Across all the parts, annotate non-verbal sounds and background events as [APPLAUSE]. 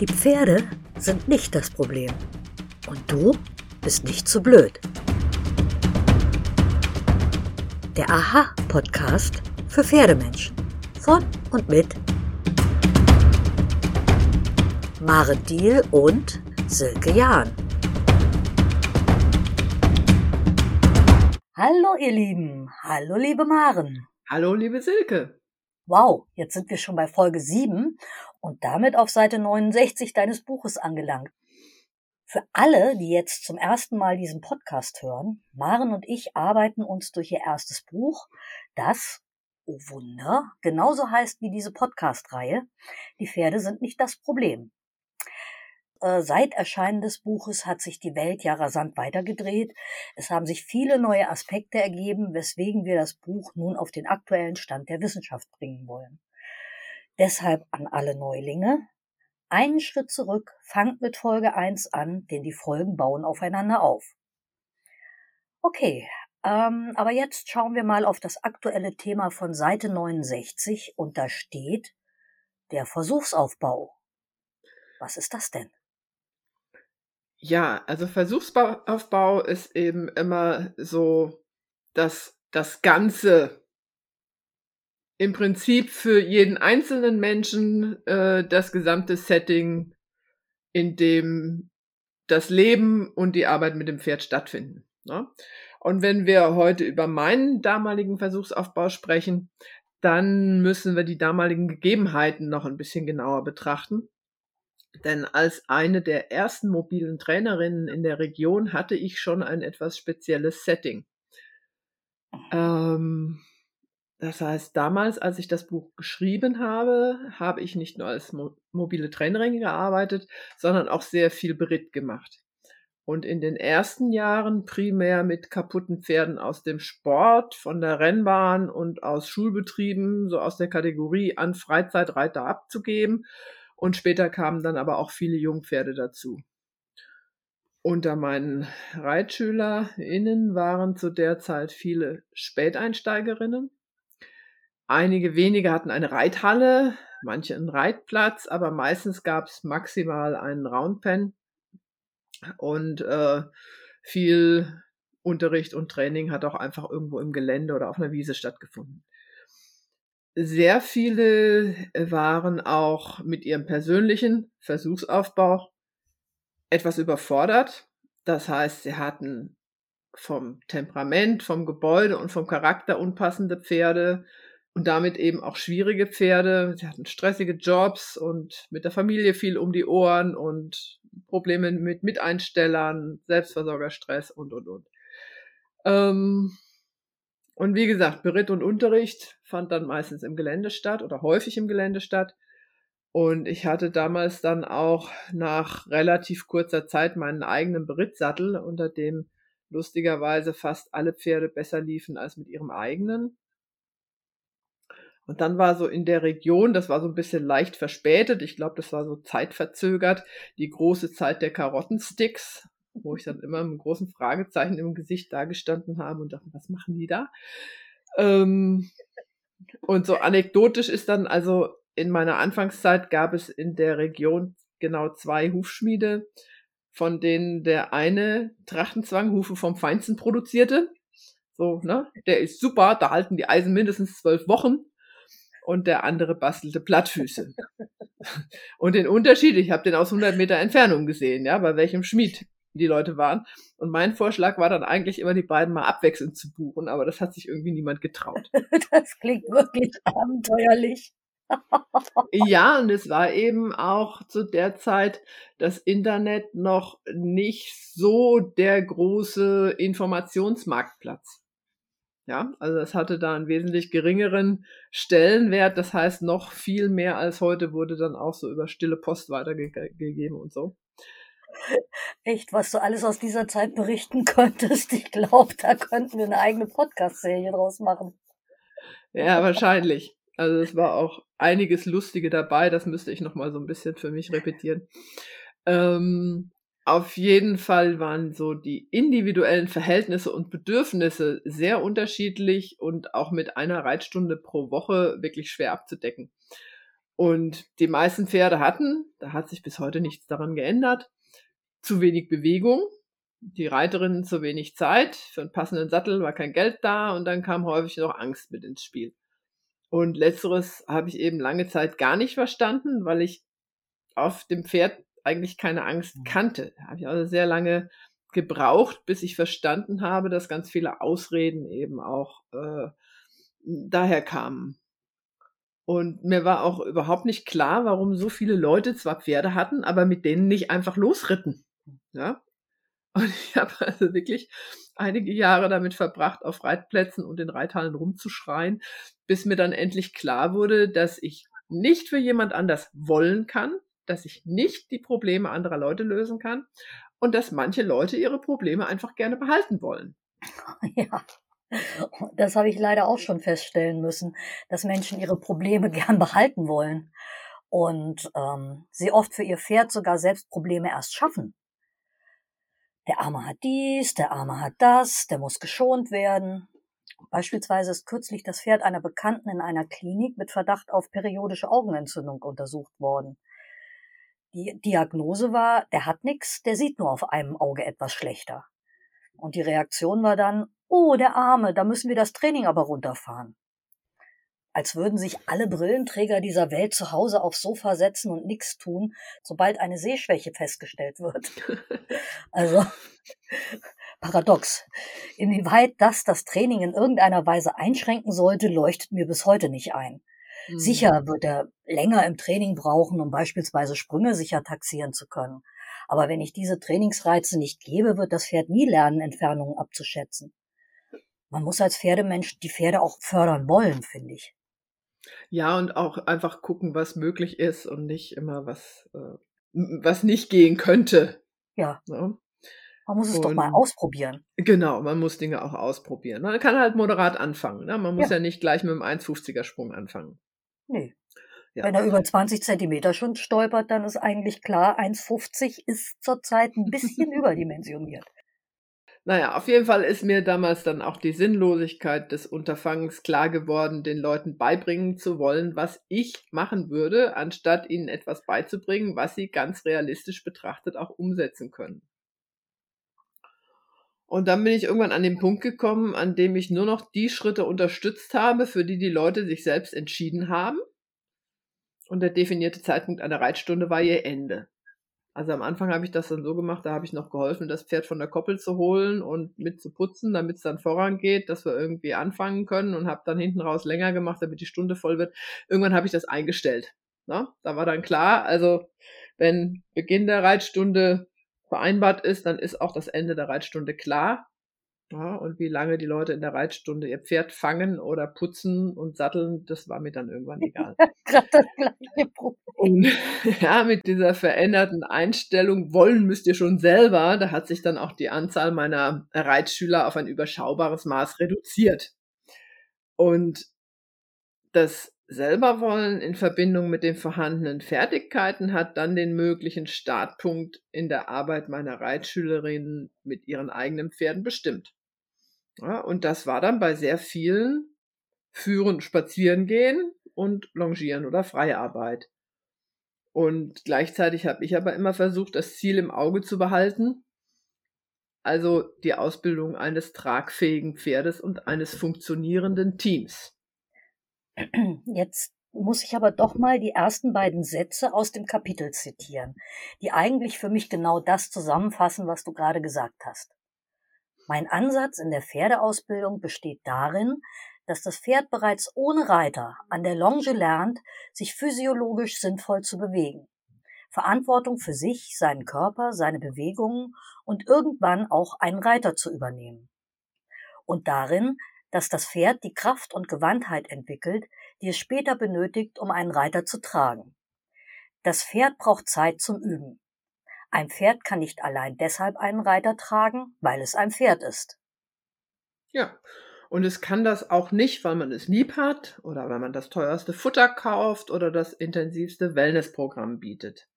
Die Pferde sind nicht das Problem. Und du bist nicht zu blöd. Der Aha-Podcast für Pferdemenschen. Von und mit Maren Diel und Silke Jahn. Hallo ihr Lieben, hallo liebe Maren. Hallo liebe Silke. Wow, jetzt sind wir schon bei Folge 7 und damit auf Seite 69 deines Buches angelangt. Für alle, die jetzt zum ersten Mal diesen Podcast hören, Maren und ich arbeiten uns durch ihr erstes Buch, das, oh Wunder, genauso heißt wie diese Podcast-Reihe. Die Pferde sind nicht das Problem. Äh, seit Erscheinen des Buches hat sich die Welt ja rasant weitergedreht. Es haben sich viele neue Aspekte ergeben, weswegen wir das Buch nun auf den aktuellen Stand der Wissenschaft bringen wollen. Deshalb an alle Neulinge. Einen Schritt zurück, fangt mit Folge 1 an, denn die Folgen bauen aufeinander auf. Okay, ähm, aber jetzt schauen wir mal auf das aktuelle Thema von Seite 69 und da steht der Versuchsaufbau. Was ist das denn? Ja, also Versuchsaufbau ist eben immer so, dass das Ganze im Prinzip für jeden einzelnen Menschen äh, das gesamte Setting, in dem das Leben und die Arbeit mit dem Pferd stattfinden. Ne? Und wenn wir heute über meinen damaligen Versuchsaufbau sprechen, dann müssen wir die damaligen Gegebenheiten noch ein bisschen genauer betrachten. Denn als eine der ersten mobilen Trainerinnen in der Region hatte ich schon ein etwas spezielles Setting. Ähm, das heißt, damals, als ich das Buch geschrieben habe, habe ich nicht nur als mo mobile Trainerin gearbeitet, sondern auch sehr viel Beritt gemacht. Und in den ersten Jahren primär mit kaputten Pferden aus dem Sport, von der Rennbahn und aus Schulbetrieben, so aus der Kategorie an Freizeitreiter abzugeben und später kamen dann aber auch viele Jungpferde dazu. Unter meinen ReitschülerInnen waren zu der Zeit viele Späteinsteigerinnen. Einige wenige hatten eine Reithalle, manche einen Reitplatz, aber meistens gab es maximal einen Roundpen und äh, viel Unterricht und Training hat auch einfach irgendwo im Gelände oder auf einer Wiese stattgefunden. Sehr viele äh, waren auch mit ihrem persönlichen Versuchsaufbau etwas überfordert. Das heißt, sie hatten vom Temperament, vom Gebäude und vom Charakter unpassende Pferde und damit eben auch schwierige Pferde. Sie hatten stressige Jobs und mit der Familie viel um die Ohren und Probleme mit Miteinstellern, Selbstversorgerstress und, und, und. Ähm, und wie gesagt, Beritt und Unterricht fand dann meistens im Gelände statt oder häufig im Gelände statt. Und ich hatte damals dann auch nach relativ kurzer Zeit meinen eigenen Berittsattel, unter dem lustigerweise fast alle Pferde besser liefen als mit ihrem eigenen. Und dann war so in der Region, das war so ein bisschen leicht verspätet, ich glaube, das war so zeitverzögert, die große Zeit der Karottensticks wo ich dann immer mit einem großen Fragezeichen im Gesicht dagestanden habe und dachte, was machen die da? Ähm, und so anekdotisch ist dann also in meiner Anfangszeit gab es in der Region genau zwei Hufschmiede, von denen der eine Trachtenzwanghufe vom Feinsten produzierte. So, ne? Der ist super, da halten die Eisen mindestens zwölf Wochen. Und der andere bastelte Plattfüße. Und den Unterschied, ich habe den aus 100 Meter Entfernung gesehen, ja, bei welchem Schmied die Leute waren. Und mein Vorschlag war dann eigentlich immer, die beiden mal abwechselnd zu buchen, aber das hat sich irgendwie niemand getraut. [LAUGHS] das klingt wirklich abenteuerlich. [LAUGHS] ja, und es war eben auch zu der Zeit das Internet noch nicht so der große Informationsmarktplatz. Ja, also es hatte da einen wesentlich geringeren Stellenwert. Das heißt, noch viel mehr als heute wurde dann auch so über stille Post weitergegeben und so. Echt, was du alles aus dieser Zeit berichten [LAUGHS] könntest. Ich glaube, da könnten wir eine eigene Podcast-Serie draus machen. Ja, wahrscheinlich. Also es war auch einiges Lustige dabei. Das müsste ich noch mal so ein bisschen für mich repetieren. Ähm, auf jeden Fall waren so die individuellen Verhältnisse und Bedürfnisse sehr unterschiedlich und auch mit einer Reitstunde pro Woche wirklich schwer abzudecken. Und die meisten Pferde hatten, da hat sich bis heute nichts daran geändert, zu wenig Bewegung, die Reiterinnen zu wenig Zeit, für einen passenden Sattel war kein Geld da und dann kam häufig noch Angst mit ins Spiel. Und letzteres habe ich eben lange Zeit gar nicht verstanden, weil ich auf dem Pferd eigentlich keine Angst mhm. kannte. Da habe ich also sehr lange gebraucht, bis ich verstanden habe, dass ganz viele Ausreden eben auch äh, daher kamen. Und mir war auch überhaupt nicht klar, warum so viele Leute zwar Pferde hatten, aber mit denen nicht einfach losritten. Ja? Und ich habe also wirklich einige Jahre damit verbracht, auf Reitplätzen und in Reithallen rumzuschreien, bis mir dann endlich klar wurde, dass ich nicht für jemand anders wollen kann, dass ich nicht die Probleme anderer Leute lösen kann und dass manche Leute ihre Probleme einfach gerne behalten wollen. [LAUGHS] Ja. Das habe ich leider auch schon feststellen müssen, dass Menschen ihre Probleme [LAUGHS] gern behalten wollen und ähm, sie oft für ihr Pferd sogar selbst Probleme erst schaffen. Der Arme hat dies, der Arme hat das, der muss geschont werden. Beispielsweise ist kürzlich das Pferd einer Bekannten in einer Klinik mit Verdacht auf periodische Augenentzündung untersucht worden. Die Diagnose war, der hat nix, der sieht nur auf einem Auge etwas schlechter. Und die Reaktion war dann, oh, der Arme, da müssen wir das Training aber runterfahren. Als würden sich alle Brillenträger dieser Welt zu Hause aufs Sofa setzen und nichts tun, sobald eine Sehschwäche festgestellt wird. [LAUGHS] Also, paradox. Inwieweit das das Training in irgendeiner Weise einschränken sollte, leuchtet mir bis heute nicht ein. Mhm. Sicher wird er länger im Training brauchen, um beispielsweise Sprünge sicher taxieren zu können. Aber wenn ich diese Trainingsreize nicht gebe, wird das Pferd nie lernen, Entfernungen abzuschätzen. Man muss als Pferdemensch die Pferde auch fördern wollen, finde ich. Ja, und auch einfach gucken, was möglich ist und nicht immer was, äh, was nicht gehen könnte. Ja. Ne? Man muss es und, doch mal ausprobieren. Genau, man muss Dinge auch ausprobieren. Man kann halt moderat anfangen. Ne? Man muss ja. ja nicht gleich mit einem 1,50er Sprung anfangen. Nee. Ja. Wenn er über 20 Zentimeter schon stolpert, dann ist eigentlich klar, 1,50 ist zurzeit ein bisschen [LAUGHS] überdimensioniert. Naja, auf jeden Fall ist mir damals dann auch die Sinnlosigkeit des Unterfangens klar geworden, den Leuten beibringen zu wollen, was ich machen würde, anstatt ihnen etwas beizubringen, was sie ganz realistisch betrachtet auch umsetzen können. Und dann bin ich irgendwann an den Punkt gekommen, an dem ich nur noch die Schritte unterstützt habe, für die die Leute sich selbst entschieden haben. Und der definierte Zeitpunkt einer Reitstunde war ihr Ende. Also am Anfang habe ich das dann so gemacht, da habe ich noch geholfen, das Pferd von der Koppel zu holen und mit zu putzen, damit es dann vorangeht, dass wir irgendwie anfangen können und habe dann hinten raus länger gemacht, damit die Stunde voll wird. Irgendwann habe ich das eingestellt. Na, ne? da war dann klar, also wenn Beginn der Reitstunde vereinbart ist, dann ist auch das Ende der Reitstunde klar. Ja, und wie lange die Leute in der Reitstunde ihr Pferd fangen oder putzen und satteln, das war mir dann irgendwann [LAUGHS] egal. Gerade das gleiche Problem. Und [LAUGHS] ja, mit dieser veränderten Einstellung, wollen müsst ihr schon selber, da hat sich dann auch die Anzahl meiner Reitschüler auf ein überschaubares Maß reduziert. Und das selber wollen in Verbindung mit den vorhandenen Fertigkeiten hat dann den möglichen Startpunkt in der Arbeit meiner Reitschülerinnen mit ihren eigenen Pferden bestimmt. Ja, und das war dann bei sehr vielen Führen, Spazieren gehen und Longieren oder Freiarbeit. Und gleichzeitig habe ich aber immer versucht, das Ziel im Auge zu behalten, also die Ausbildung eines tragfähigen Pferdes und eines funktionierenden Teams. Jetzt muss ich aber doch mal die ersten beiden Sätze aus dem Kapitel zitieren, die eigentlich für mich genau das zusammenfassen, was du gerade gesagt hast. Mein Ansatz in der Pferdeausbildung besteht darin, dass das Pferd bereits ohne Reiter an der Longe lernt, sich physiologisch sinnvoll zu bewegen. Verantwortung für sich, seinen Körper, seine Bewegungen und irgendwann auch einen Reiter zu übernehmen. Und darin, dass das Pferd die Kraft und Gewandtheit entwickelt, die es später benötigt, um einen Reiter zu tragen. Das Pferd braucht Zeit zum Üben. Ein Pferd kann nicht allein deshalb einen Reiter tragen, weil es ein Pferd ist. Ja, und es kann das auch nicht, weil man es lieb hat oder weil man das teuerste Futter kauft oder das intensivste Wellnessprogramm bietet.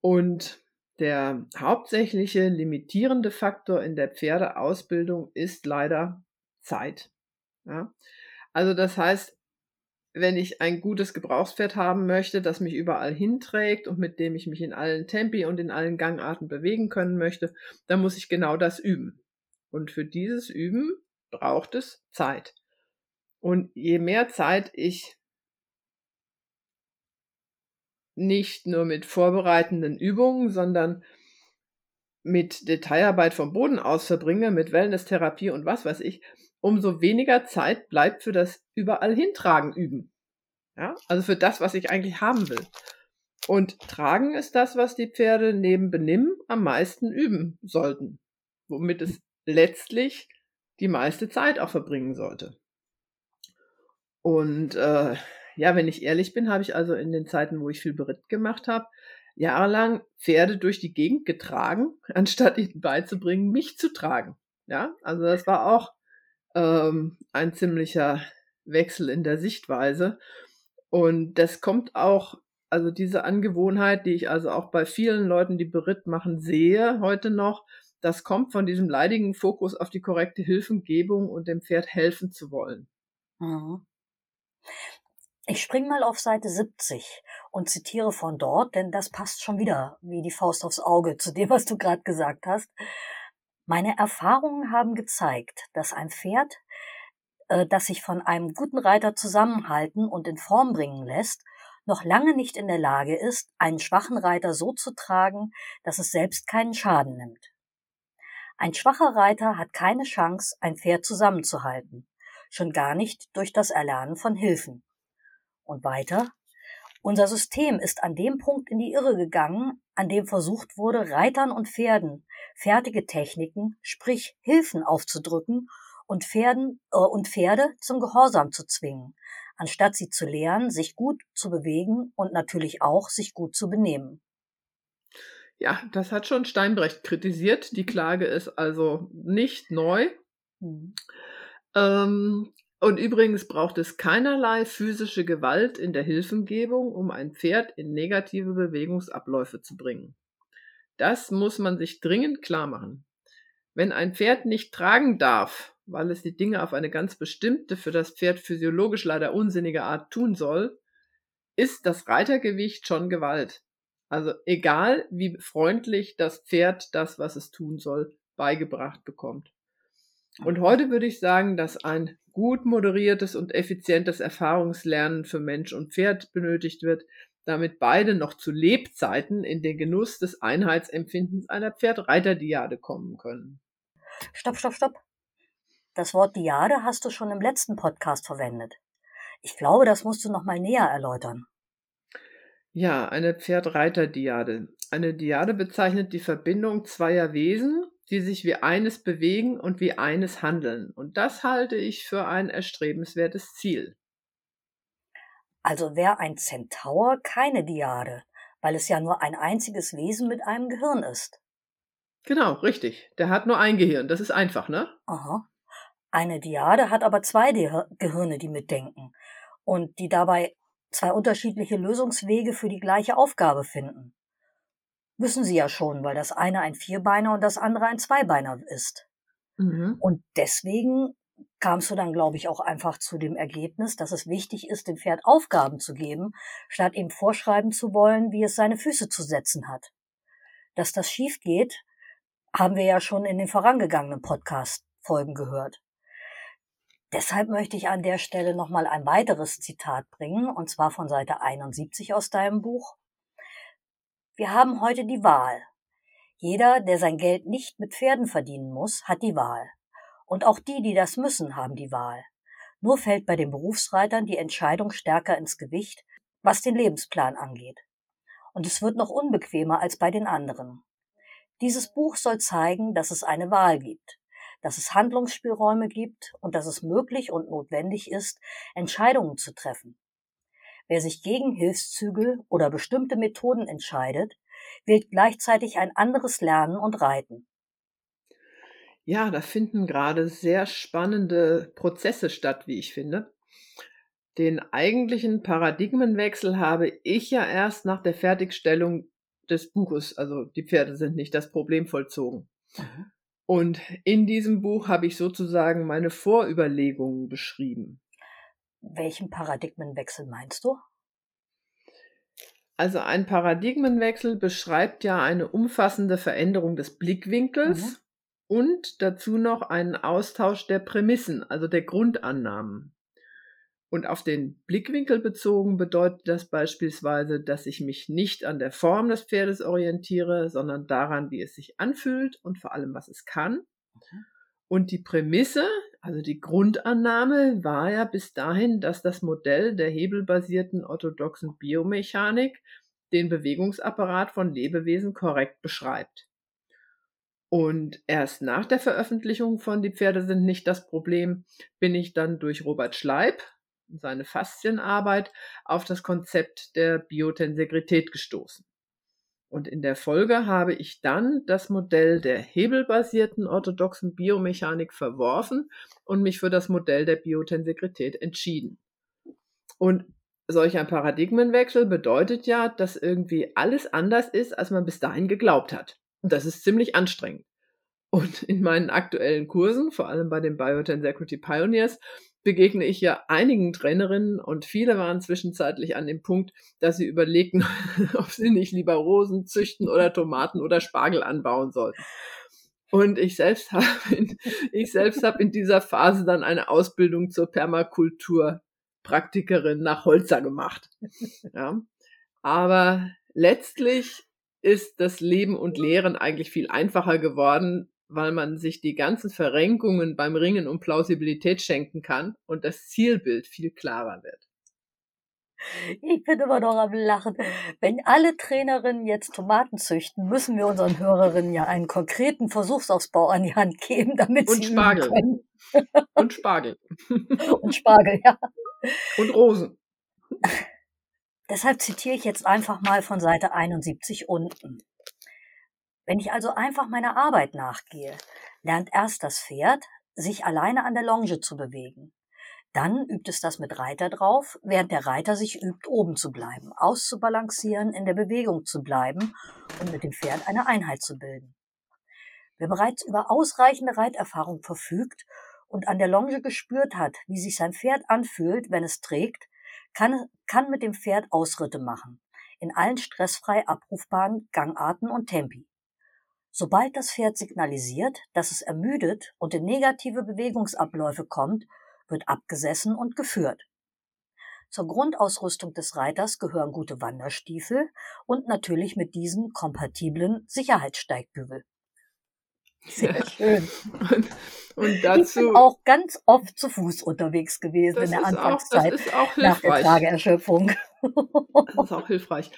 Und der hauptsächliche limitierende Faktor in der Pferdeausbildung ist leider Zeit. Ja? Also das heißt, wenn ich ein gutes Gebrauchspferd haben möchte, das mich überall hinträgt und mit dem ich mich in allen Tempi und in allen Gangarten bewegen können möchte, dann muss ich genau das üben. Und für dieses Üben braucht es Zeit. Und je mehr Zeit ich nicht nur mit vorbereitenden Übungen, sondern mit Detailarbeit vom Boden aus verbringe, mit Wellness-Therapie und was weiß ich, umso weniger Zeit bleibt für das überall hintragen üben. Ja, also für das, was ich eigentlich haben will. Und tragen ist das, was die Pferde neben Benimm am meisten üben sollten, womit es letztlich die meiste Zeit auch verbringen sollte. Und äh, ja, wenn ich ehrlich bin, habe ich also in den Zeiten, wo ich viel Beritt gemacht habe, jahrelang Pferde durch die Gegend getragen, [LAUGHS] anstatt ihnen beizubringen, mich zu tragen. Ja, also das war auch ähm, ein ziemlicher Wechsel in der Sichtweise. Und das kommt auch, also diese Angewohnheit, die ich also auch bei vielen Leuten, die Beritt machen, sehe heute noch, das kommt von diesem leidigen Fokus auf die korrekte Hilfengebung und dem Pferd helfen zu wollen. Mhm. Ich spring mal auf Seite 70 und zitiere von dort, denn das passt schon wieder wie die Faust aufs Auge zu dem, was du gerade gesagt hast. Meine Erfahrungen haben gezeigt, dass ein Pferd, äh, das sich von einem guten Reiter zusammenhalten und in Form bringen lässt, noch lange nicht in der Lage ist, einen schwachen Reiter so zu tragen, dass es selbst keinen Schaden nimmt. Ein schwacher Reiter hat keine Chance, ein Pferd zusammenzuhalten, schon gar nicht durch das Erlernen von Hilfen. Und weiter, unser System ist an dem Punkt in die Irre gegangen, an dem versucht wurde, Reitern und Pferden fertige Techniken, sprich Hilfen aufzudrücken und, Pferden, äh, und Pferde zum Gehorsam zu zwingen, anstatt sie zu lehren, sich gut zu bewegen und natürlich auch sich gut zu benehmen. Ja, das hat schon Steinbrecht kritisiert. Die Klage ist also nicht neu. Hm. Ähm, und übrigens braucht es keinerlei physische Gewalt in der Hilfengebung, um ein Pferd in negative Bewegungsabläufe zu bringen. Das muss man sich dringend klar machen. Wenn ein Pferd nicht tragen darf, weil es die Dinge auf eine ganz bestimmte, für das Pferd physiologisch leider unsinnige Art tun soll, ist das Reitergewicht schon Gewalt. Also egal, wie freundlich das Pferd das, was es tun soll, beigebracht bekommt. Und heute würde ich sagen, dass ein gut moderiertes und effizientes Erfahrungslernen für Mensch und Pferd benötigt wird, damit beide noch zu Lebzeiten in den Genuss des Einheitsempfindens einer Pferd-Reiter-Diade kommen können. Stopp, stopp, stopp. Das Wort Diade hast du schon im letzten Podcast verwendet. Ich glaube, das musst du noch mal näher erläutern. Ja, eine Pferd-Reiter-Diade. Eine Diade bezeichnet die Verbindung zweier Wesen, die sich wie eines bewegen und wie eines handeln. Und das halte ich für ein erstrebenswertes Ziel. Also wäre ein Zentaur keine Diade, weil es ja nur ein einziges Wesen mit einem Gehirn ist. Genau, richtig. Der hat nur ein Gehirn. Das ist einfach, ne? Aha. Eine Diade hat aber zwei Gehirne, die mitdenken und die dabei zwei unterschiedliche Lösungswege für die gleiche Aufgabe finden. Wissen Sie ja schon, weil das eine ein Vierbeiner und das andere ein Zweibeiner ist. Mhm. Und deswegen kamst du dann, glaube ich, auch einfach zu dem Ergebnis, dass es wichtig ist, dem Pferd Aufgaben zu geben, statt ihm vorschreiben zu wollen, wie es seine Füße zu setzen hat. Dass das schief geht, haben wir ja schon in den vorangegangenen Podcast-Folgen gehört. Deshalb möchte ich an der Stelle nochmal ein weiteres Zitat bringen, und zwar von Seite 71 aus deinem Buch. Wir haben heute die Wahl. Jeder, der sein Geld nicht mit Pferden verdienen muss, hat die Wahl. Und auch die, die das müssen, haben die Wahl. Nur fällt bei den Berufsreitern die Entscheidung stärker ins Gewicht, was den Lebensplan angeht. Und es wird noch unbequemer als bei den anderen. Dieses Buch soll zeigen, dass es eine Wahl gibt, dass es Handlungsspielräume gibt und dass es möglich und notwendig ist, Entscheidungen zu treffen. Wer sich gegen Hilfszügel oder bestimmte Methoden entscheidet, wählt gleichzeitig ein anderes Lernen und Reiten. Ja, da finden gerade sehr spannende Prozesse statt, wie ich finde. Den eigentlichen Paradigmenwechsel habe ich ja erst nach der Fertigstellung des Buches, also die Pferde sind nicht das Problem vollzogen. Mhm. Und in diesem Buch habe ich sozusagen meine Vorüberlegungen beschrieben. Welchen Paradigmenwechsel meinst du? Also ein Paradigmenwechsel beschreibt ja eine umfassende Veränderung des Blickwinkels mhm. und dazu noch einen Austausch der Prämissen, also der Grundannahmen. Und auf den Blickwinkel bezogen bedeutet das beispielsweise, dass ich mich nicht an der Form des Pferdes orientiere, sondern daran, wie es sich anfühlt und vor allem, was es kann. Und die Prämisse, also die Grundannahme war ja bis dahin, dass das Modell der hebelbasierten orthodoxen Biomechanik den Bewegungsapparat von Lebewesen korrekt beschreibt. Und erst nach der Veröffentlichung von Die Pferde sind nicht das Problem bin ich dann durch Robert Schleib und seine Faszienarbeit auf das Konzept der Biotensegrität gestoßen. Und in der Folge habe ich dann das Modell der hebelbasierten orthodoxen Biomechanik verworfen und mich für das Modell der Biotensegrität entschieden. Und solch ein Paradigmenwechsel bedeutet ja, dass irgendwie alles anders ist, als man bis dahin geglaubt hat. Und das ist ziemlich anstrengend. Und in meinen aktuellen Kursen, vor allem bei den Biotensegrity Pioneers, begegne ich ja einigen Trainerinnen und viele waren zwischenzeitlich an dem Punkt, dass sie überlegten, [LAUGHS] ob sie nicht lieber Rosen züchten oder Tomaten oder Spargel anbauen sollten. Und ich selbst habe in, ich selbst habe in dieser Phase dann eine Ausbildung zur Permakulturpraktikerin nach Holzer gemacht. Ja. Aber letztlich ist das Leben und Lehren eigentlich viel einfacher geworden, weil man sich die ganzen Verrenkungen beim Ringen um Plausibilität schenken kann und das Zielbild viel klarer wird. Ich bin immer noch am Lachen. Wenn alle Trainerinnen jetzt Tomaten züchten, müssen wir unseren Hörerinnen ja einen konkreten Versuchsausbau an die Hand geben, damit und sie Spargel. können. Und Spargel. [LAUGHS] Und Spargel, ja. Und Rosen. Deshalb zitiere ich jetzt einfach mal von Seite 71 unten. Wenn ich also einfach meiner Arbeit nachgehe, lernt erst das Pferd, sich alleine an der Longe zu bewegen. Dann übt es das mit Reiter drauf, während der Reiter sich übt, oben zu bleiben, auszubalancieren, in der Bewegung zu bleiben und mit dem Pferd eine Einheit zu bilden. Wer bereits über ausreichende Reiterfahrung verfügt und an der Longe gespürt hat, wie sich sein Pferd anfühlt, wenn es trägt, kann, kann mit dem Pferd Ausritte machen, in allen stressfrei abrufbaren Gangarten und Tempi. Sobald das Pferd signalisiert, dass es ermüdet und in negative Bewegungsabläufe kommt, wird abgesessen und geführt. Zur Grundausrüstung des Reiters gehören gute Wanderstiefel und natürlich mit diesen kompatiblen Sicherheitssteigbügel. Sehr schön. Und, und dazu, ich bin auch ganz oft zu Fuß unterwegs gewesen in der Anfangszeit auch, nach der Trageerschöpfung. Das ist auch hilfreich.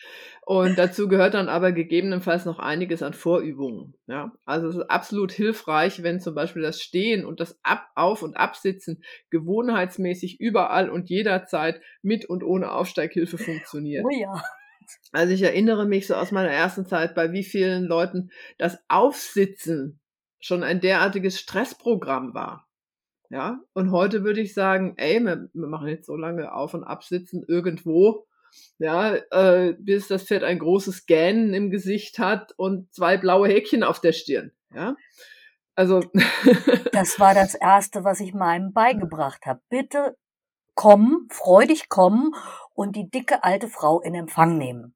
Und dazu gehört dann aber gegebenenfalls noch einiges an Vorübungen. Ja, also es ist absolut hilfreich, wenn zum Beispiel das Stehen und das Ab Auf- und Absitzen gewohnheitsmäßig überall und jederzeit mit und ohne Aufsteighilfe funktioniert. Oh ja. Also ich erinnere mich so aus meiner ersten Zeit, bei wie vielen Leuten das Aufsitzen schon ein derartiges Stressprogramm war. Ja, und heute würde ich sagen, ey, wir, wir machen jetzt so lange Auf- und Absitzen irgendwo, ja, äh, bis das Pferd ein großes Gähnen im Gesicht hat und zwei blaue Häkchen auf der Stirn. Ja, also. [LAUGHS] das war das Erste, was ich meinem beigebracht habe. Bitte kommen, freudig kommen und die dicke alte Frau in Empfang nehmen.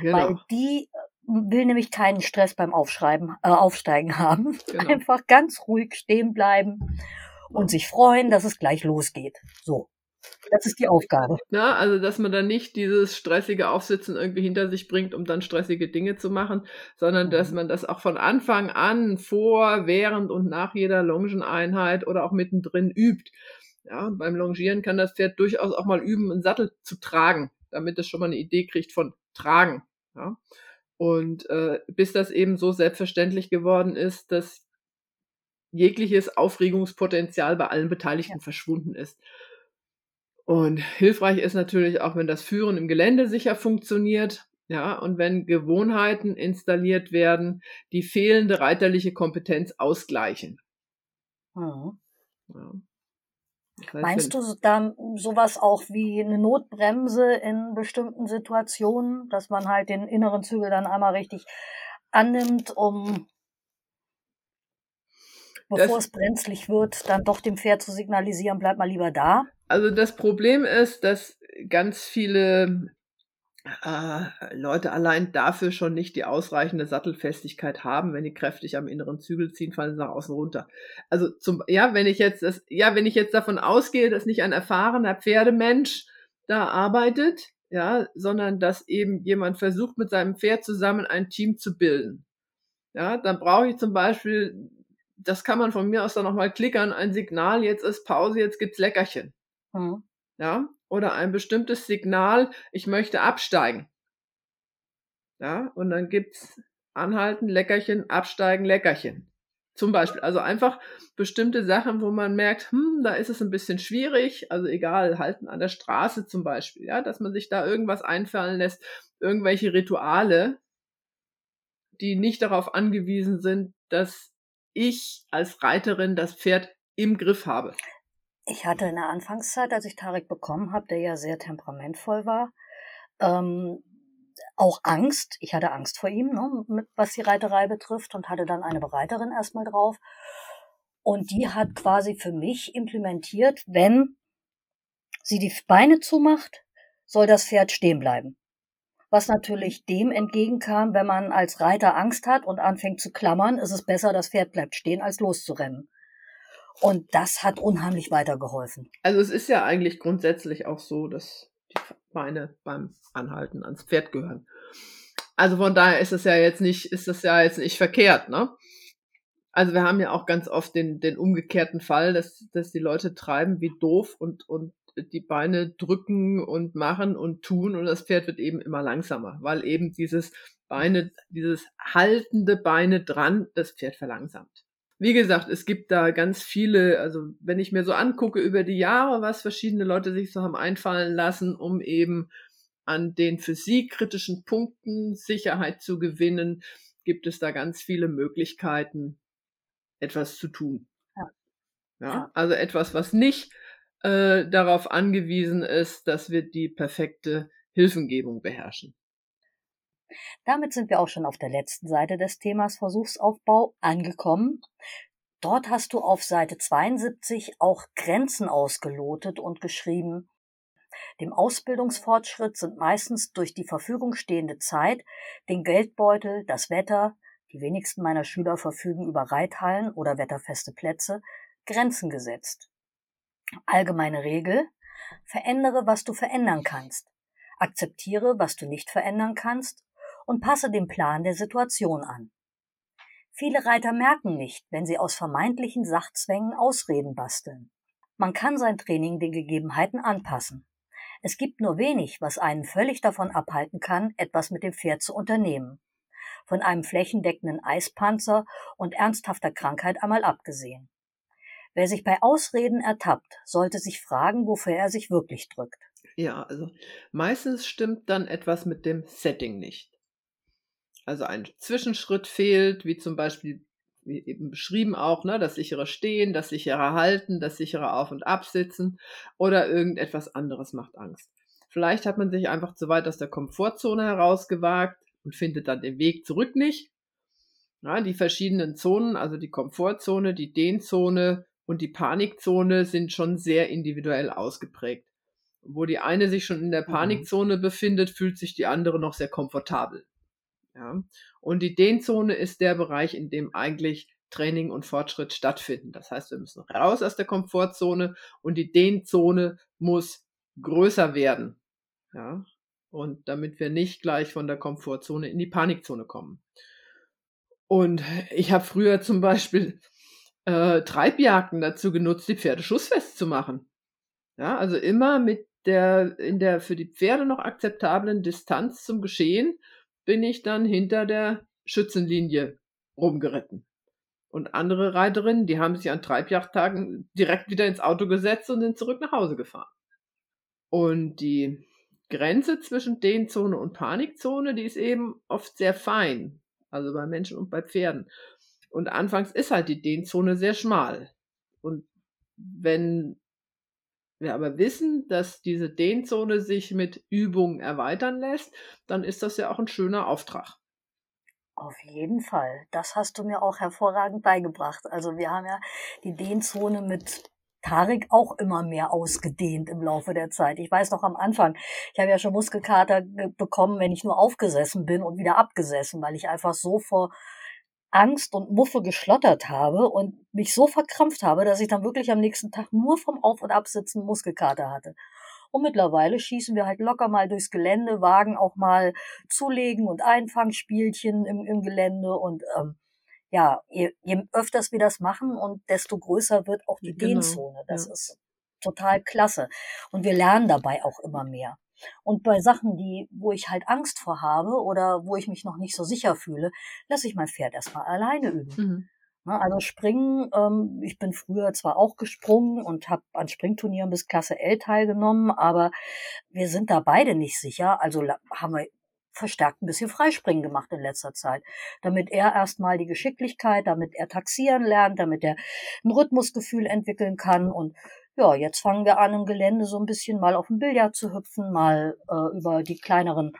Genau. Weil die will nämlich keinen Stress beim Aufschreiben, äh, Aufsteigen haben. Genau. [LAUGHS] Einfach ganz ruhig stehen bleiben und sich freuen, dass es gleich losgeht. So. Das ist die Aufgabe. Ja, also dass man dann nicht dieses stressige Aufsitzen irgendwie hinter sich bringt, um dann stressige Dinge zu machen, sondern dass mhm. man das auch von Anfang an vor, während und nach jeder Longeneinheit oder auch mittendrin übt. Ja, beim Longieren kann das Pferd durchaus auch mal üben, einen Sattel zu tragen, damit es schon mal eine Idee kriegt von tragen. Ja. Und äh, bis das eben so selbstverständlich geworden ist, dass jegliches Aufregungspotenzial bei allen Beteiligten ja. verschwunden ist. Und hilfreich ist natürlich auch, wenn das Führen im Gelände sicher funktioniert, ja, und wenn Gewohnheiten installiert werden, die fehlende reiterliche Kompetenz ausgleichen. Mhm. Ja. Meinst du da sowas auch wie eine Notbremse in bestimmten Situationen, dass man halt den inneren Zügel dann einmal richtig annimmt, um bevor das, es brenzlig wird, dann doch dem Pferd zu signalisieren, bleib mal lieber da? Also das Problem ist, dass ganz viele äh, Leute allein dafür schon nicht die ausreichende Sattelfestigkeit haben, wenn die kräftig am inneren Zügel ziehen, fallen sie nach außen runter. Also zum, ja, wenn ich jetzt das, ja, wenn ich jetzt davon ausgehe, dass nicht ein erfahrener Pferdemensch da arbeitet, ja, sondern dass eben jemand versucht, mit seinem Pferd zusammen ein Team zu bilden. Ja, dann brauche ich zum Beispiel, das kann man von mir aus dann nochmal klickern, ein Signal, jetzt ist Pause, jetzt gibt's Leckerchen. Mhm. Ja, oder ein bestimmtes Signal, ich möchte absteigen. Ja, und dann gibt's anhalten, Leckerchen, absteigen, Leckerchen. Zum Beispiel, also einfach bestimmte Sachen, wo man merkt, hm, da ist es ein bisschen schwierig, also egal, halten an der Straße zum Beispiel, ja, dass man sich da irgendwas einfallen lässt, irgendwelche Rituale, die nicht darauf angewiesen sind, dass ich als Reiterin das Pferd im Griff habe. Ich hatte in der Anfangszeit, als ich Tarek bekommen habe, der ja sehr temperamentvoll war, ähm, auch Angst. Ich hatte Angst vor ihm, ne, mit, was die Reiterei betrifft und hatte dann eine Bereiterin erstmal drauf. Und die hat quasi für mich implementiert, wenn sie die Beine zumacht, soll das Pferd stehen bleiben. Was natürlich dem entgegenkam, wenn man als Reiter Angst hat und anfängt zu klammern, ist es besser, das Pferd bleibt stehen, als loszurennen. Und das hat unheimlich weitergeholfen. Also es ist ja eigentlich grundsätzlich auch so, dass die Beine beim Anhalten ans Pferd gehören. Also von daher ist es ja jetzt nicht, ist das ja jetzt nicht verkehrt, ne? Also wir haben ja auch ganz oft den, den umgekehrten Fall, dass, dass die Leute treiben wie doof und, und die Beine drücken und machen und tun und das Pferd wird eben immer langsamer, weil eben dieses Beine, dieses haltende Beine dran das Pferd verlangsamt wie gesagt, es gibt da ganz viele, also wenn ich mir so angucke über die Jahre, was verschiedene Leute sich so haben einfallen lassen, um eben an den für sie kritischen Punkten Sicherheit zu gewinnen, gibt es da ganz viele Möglichkeiten, etwas zu tun. Ja. ja also etwas, was nicht äh, darauf angewiesen ist, dass wir die perfekte Hilfengebung beherrschen. Damit sind wir auch schon auf der letzten Seite des Themas Versuchsaufbau angekommen. Dort hast du auf Seite 72 auch Grenzen ausgelotet und geschrieben, dem Ausbildungsfortschritt sind meistens durch die Verfügung stehende Zeit, den Geldbeutel, das Wetter, die wenigsten meiner Schüler verfügen über Reithallen oder wetterfeste Plätze, Grenzen gesetzt. Allgemeine Regel, verändere, was du verändern kannst. Akzeptiere, was du nicht verändern kannst und passe den Plan der Situation an. Viele Reiter merken nicht, wenn sie aus vermeintlichen Sachzwängen Ausreden basteln. Man kann sein Training den Gegebenheiten anpassen. Es gibt nur wenig, was einen völlig davon abhalten kann, etwas mit dem Pferd zu unternehmen. Von einem flächendeckenden Eispanzer und ernsthafter Krankheit einmal abgesehen. Wer sich bei Ausreden ertappt, sollte sich fragen, wofür er sich wirklich drückt. Ja, also meistens stimmt dann etwas mit dem Setting nicht also ein Zwischenschritt fehlt, wie zum Beispiel, wie eben beschrieben auch, ne, das sichere Stehen, das sichere Halten, das sichere Auf- und Absitzen oder irgendetwas anderes macht Angst. Vielleicht hat man sich einfach zu weit aus der Komfortzone herausgewagt und findet dann den Weg zurück nicht. Ja, die verschiedenen Zonen, also die Komfortzone, die Dehnzone und die Panikzone sind schon sehr individuell ausgeprägt. Wo die eine sich schon in der mhm. Panikzone befindet, fühlt sich die andere noch sehr komfortabel. Ja? Und die Dehnzone ist der Bereich, in dem eigentlich Training und Fortschritt stattfinden. Das heißt, wir müssen raus aus der Komfortzone und die Dehnzone muss größer werden. Ja? Und damit wir nicht gleich von der Komfortzone in die Panikzone kommen. Und ich habe früher zum Beispiel äh, Treibjagden dazu genutzt, die Pferde schussfest zu machen. Ja, also immer mit der in der für die Pferde noch akzeptablen Distanz zum Geschehen bin ich dann hinter der Schützenlinie rumgeritten. Und andere Reiterinnen, die haben sich an Treibjachttagen direkt wieder ins Auto gesetzt und sind zurück nach Hause gefahren. Und die Grenze zwischen Dehnzone und Panikzone, die ist eben oft sehr fein. Also bei Menschen und bei Pferden. Und anfangs ist halt die Dehnzone sehr schmal. Und wenn wir aber wissen, dass diese Dehnzone sich mit Übung erweitern lässt, dann ist das ja auch ein schöner Auftrag. Auf jeden Fall. Das hast du mir auch hervorragend beigebracht. Also wir haben ja die Dehnzone mit Tarek auch immer mehr ausgedehnt im Laufe der Zeit. Ich weiß noch am Anfang, ich habe ja schon Muskelkater bekommen, wenn ich nur aufgesessen bin und wieder abgesessen, weil ich einfach so vor Angst und Muffe geschlottert habe und mich so verkrampft habe, dass ich dann wirklich am nächsten Tag nur vom Auf- und Absitzen Muskelkater hatte. Und mittlerweile schießen wir halt locker mal durchs Gelände, wagen auch mal Zulegen und Einfangspielchen im, im Gelände und ähm, ja, je, je öfters wir das machen und desto größer wird auch die genau. Dehnzone. Das ja. ist total klasse. Und wir lernen dabei auch immer mehr. Und bei Sachen, die, wo ich halt Angst vor habe oder wo ich mich noch nicht so sicher fühle, lasse ich mein Pferd erstmal alleine üben. Mhm. Ne, also Springen, ähm, ich bin früher zwar auch gesprungen und habe an Springturnieren bis Klasse L teilgenommen, aber wir sind da beide nicht sicher. Also haben wir verstärkt ein bisschen Freispringen gemacht in letzter Zeit, damit er erstmal die Geschicklichkeit, damit er taxieren lernt, damit er ein Rhythmusgefühl entwickeln kann und ja, jetzt fangen wir an im Gelände so ein bisschen mal auf dem Billard zu hüpfen, mal äh, über die kleineren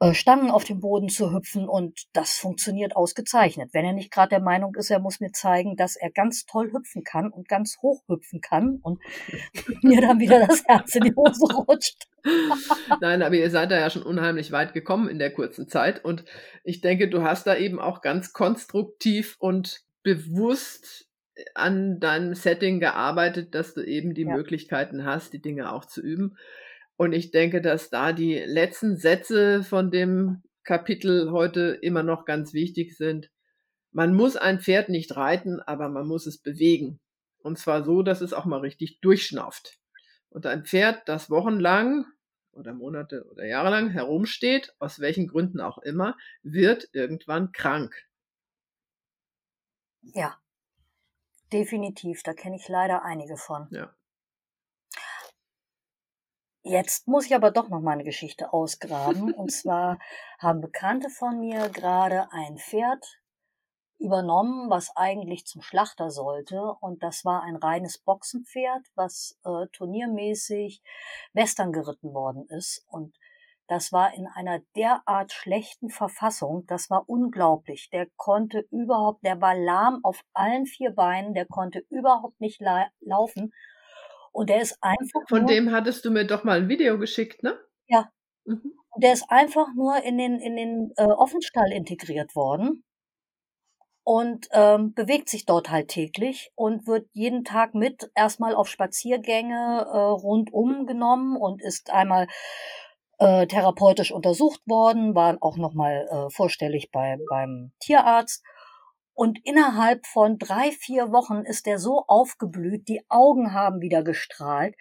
äh, Stangen auf dem Boden zu hüpfen und das funktioniert ausgezeichnet. Wenn er nicht gerade der Meinung ist, er muss mir zeigen, dass er ganz toll hüpfen kann und ganz hoch hüpfen kann und [LAUGHS] mir dann wieder das Herz in die Hose rutscht. [LAUGHS] Nein, aber ihr seid da ja schon unheimlich weit gekommen in der kurzen Zeit und ich denke, du hast da eben auch ganz konstruktiv und bewusst an deinem Setting gearbeitet, dass du eben die ja. Möglichkeiten hast, die Dinge auch zu üben. Und ich denke, dass da die letzten Sätze von dem Kapitel heute immer noch ganz wichtig sind. Man muss ein Pferd nicht reiten, aber man muss es bewegen. Und zwar so, dass es auch mal richtig durchschnauft. Und ein Pferd, das wochenlang oder Monate oder Jahre lang herumsteht, aus welchen Gründen auch immer, wird irgendwann krank. Ja, definitiv. Da kenne ich leider einige von. Ja. Jetzt muss ich aber doch noch mal eine Geschichte ausgraben. [LAUGHS] Und zwar haben Bekannte von mir gerade ein Pferd übernommen, was eigentlich zum Schlachter sollte. Und das war ein reines Boxenpferd, was äh, turniermäßig Western geritten worden ist. Und das war in einer derart schlechten Verfassung, das war unglaublich. Der konnte überhaupt, der war lahm auf allen vier Beinen, der konnte überhaupt nicht la laufen und der ist einfach. Von nur, dem hattest du mir doch mal ein Video geschickt, ne? Ja. Mhm. Und der ist einfach nur in den, in den äh, Offenstall integriert worden und ähm, bewegt sich dort halt täglich und wird jeden Tag mit erstmal auf Spaziergänge äh, rundum genommen und ist einmal äh, therapeutisch untersucht worden, war auch nochmal äh, vorstellig bei, beim Tierarzt und innerhalb von drei, vier Wochen ist er so aufgeblüht, die Augen haben wieder gestrahlt.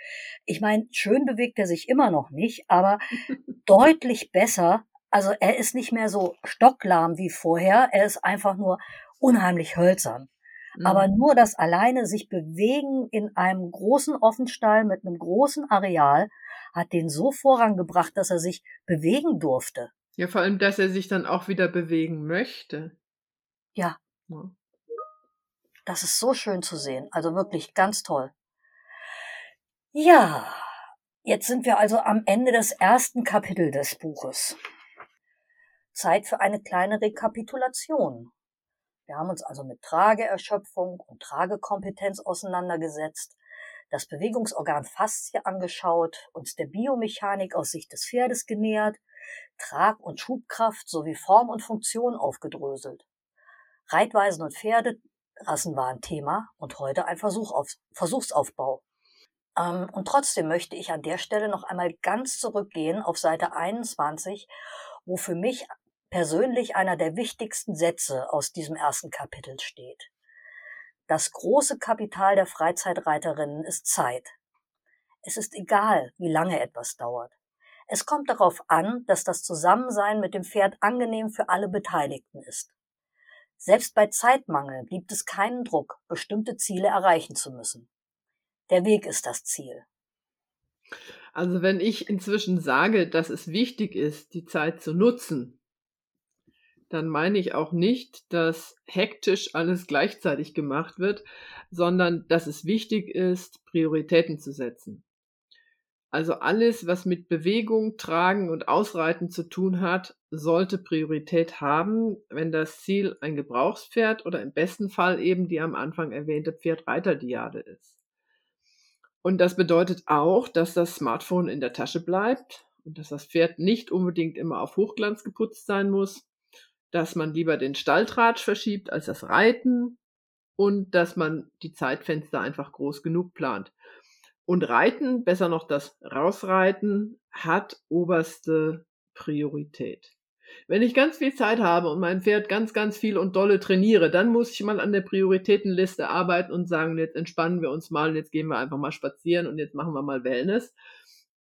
Ich meine, schön bewegt er sich immer noch nicht, aber [LAUGHS] deutlich besser. Also er ist nicht mehr so stocklahm wie vorher. Er ist einfach nur unheimlich hölzern. Mhm. Aber nur das alleine sich bewegen in einem großen Offenstall mit einem großen Areal hat den so vorangebracht, dass er sich bewegen durfte. Ja, vor allem, dass er sich dann auch wieder bewegen möchte. Ja, das ist so schön zu sehen. Also wirklich ganz toll. Ja, jetzt sind wir also am Ende des ersten Kapitels des Buches. Zeit für eine kleine Rekapitulation. Wir haben uns also mit Trageerschöpfung und Tragekompetenz auseinandergesetzt, das Bewegungsorgan Faszie angeschaut, uns der Biomechanik aus Sicht des Pferdes genähert, Trag- und Schubkraft sowie Form und Funktion aufgedröselt. Reitweisen und Pferde Rassen war ein Thema und heute ein Versuch auf, Versuchsaufbau. Ähm, und trotzdem möchte ich an der Stelle noch einmal ganz zurückgehen auf Seite 21, wo für mich persönlich einer der wichtigsten Sätze aus diesem ersten Kapitel steht. Das große Kapital der Freizeitreiterinnen ist Zeit. Es ist egal, wie lange etwas dauert. Es kommt darauf an, dass das Zusammensein mit dem Pferd angenehm für alle Beteiligten ist. Selbst bei Zeitmangel gibt es keinen Druck, bestimmte Ziele erreichen zu müssen. Der Weg ist das Ziel. Also wenn ich inzwischen sage, dass es wichtig ist, die Zeit zu nutzen, dann meine ich auch nicht, dass hektisch alles gleichzeitig gemacht wird, sondern dass es wichtig ist, Prioritäten zu setzen. Also alles, was mit Bewegung, Tragen und Ausreiten zu tun hat, sollte Priorität haben, wenn das Ziel ein Gebrauchspferd oder im besten Fall eben die am Anfang erwähnte Pferdreiterdiade ist. Und das bedeutet auch, dass das Smartphone in der Tasche bleibt und dass das Pferd nicht unbedingt immer auf Hochglanz geputzt sein muss, dass man lieber den Stalltratsch verschiebt als das Reiten und dass man die Zeitfenster einfach groß genug plant. Und Reiten, besser noch das Rausreiten, hat oberste Priorität. Wenn ich ganz viel Zeit habe und mein Pferd ganz, ganz viel und dolle trainiere, dann muss ich mal an der Prioritätenliste arbeiten und sagen, jetzt entspannen wir uns mal und jetzt gehen wir einfach mal spazieren und jetzt machen wir mal Wellness.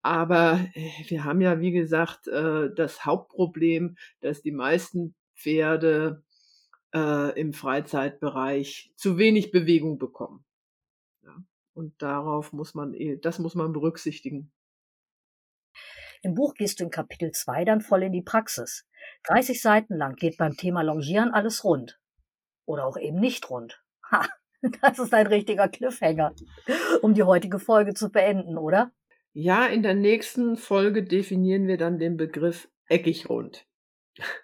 Aber äh, wir haben ja, wie gesagt, äh, das Hauptproblem, dass die meisten Pferde äh, im Freizeitbereich zu wenig Bewegung bekommen. Ja. Und darauf muss man, eh, das muss man berücksichtigen. Im Buch gehst du in Kapitel 2 dann voll in die Praxis. 30 Seiten lang geht beim Thema Longieren alles rund. Oder auch eben nicht rund. [LAUGHS] Ha, das ist ein richtiger Cliffhanger, um die heutige Folge zu beenden, oder? Ja, in der nächsten Folge definieren wir dann den Begriff eckig rund. [LAUGHS]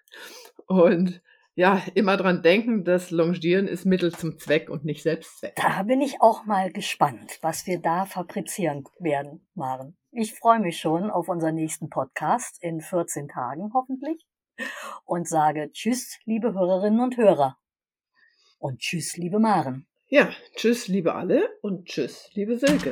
Und ja, immer dran denken, dass Longieren ist Mittel zum Zweck und nicht Selbstzweck. Da bin ich auch mal gespannt, was wir da fabrizieren werden, Maren. Ich freue mich schon auf unseren nächsten Podcast in 14 Tagen hoffentlich und sage Tschüss, liebe Hörerinnen und Hörer. Und Tschüss, liebe Maren. Ja, Tschüss, liebe alle und Tschüss, liebe Silke.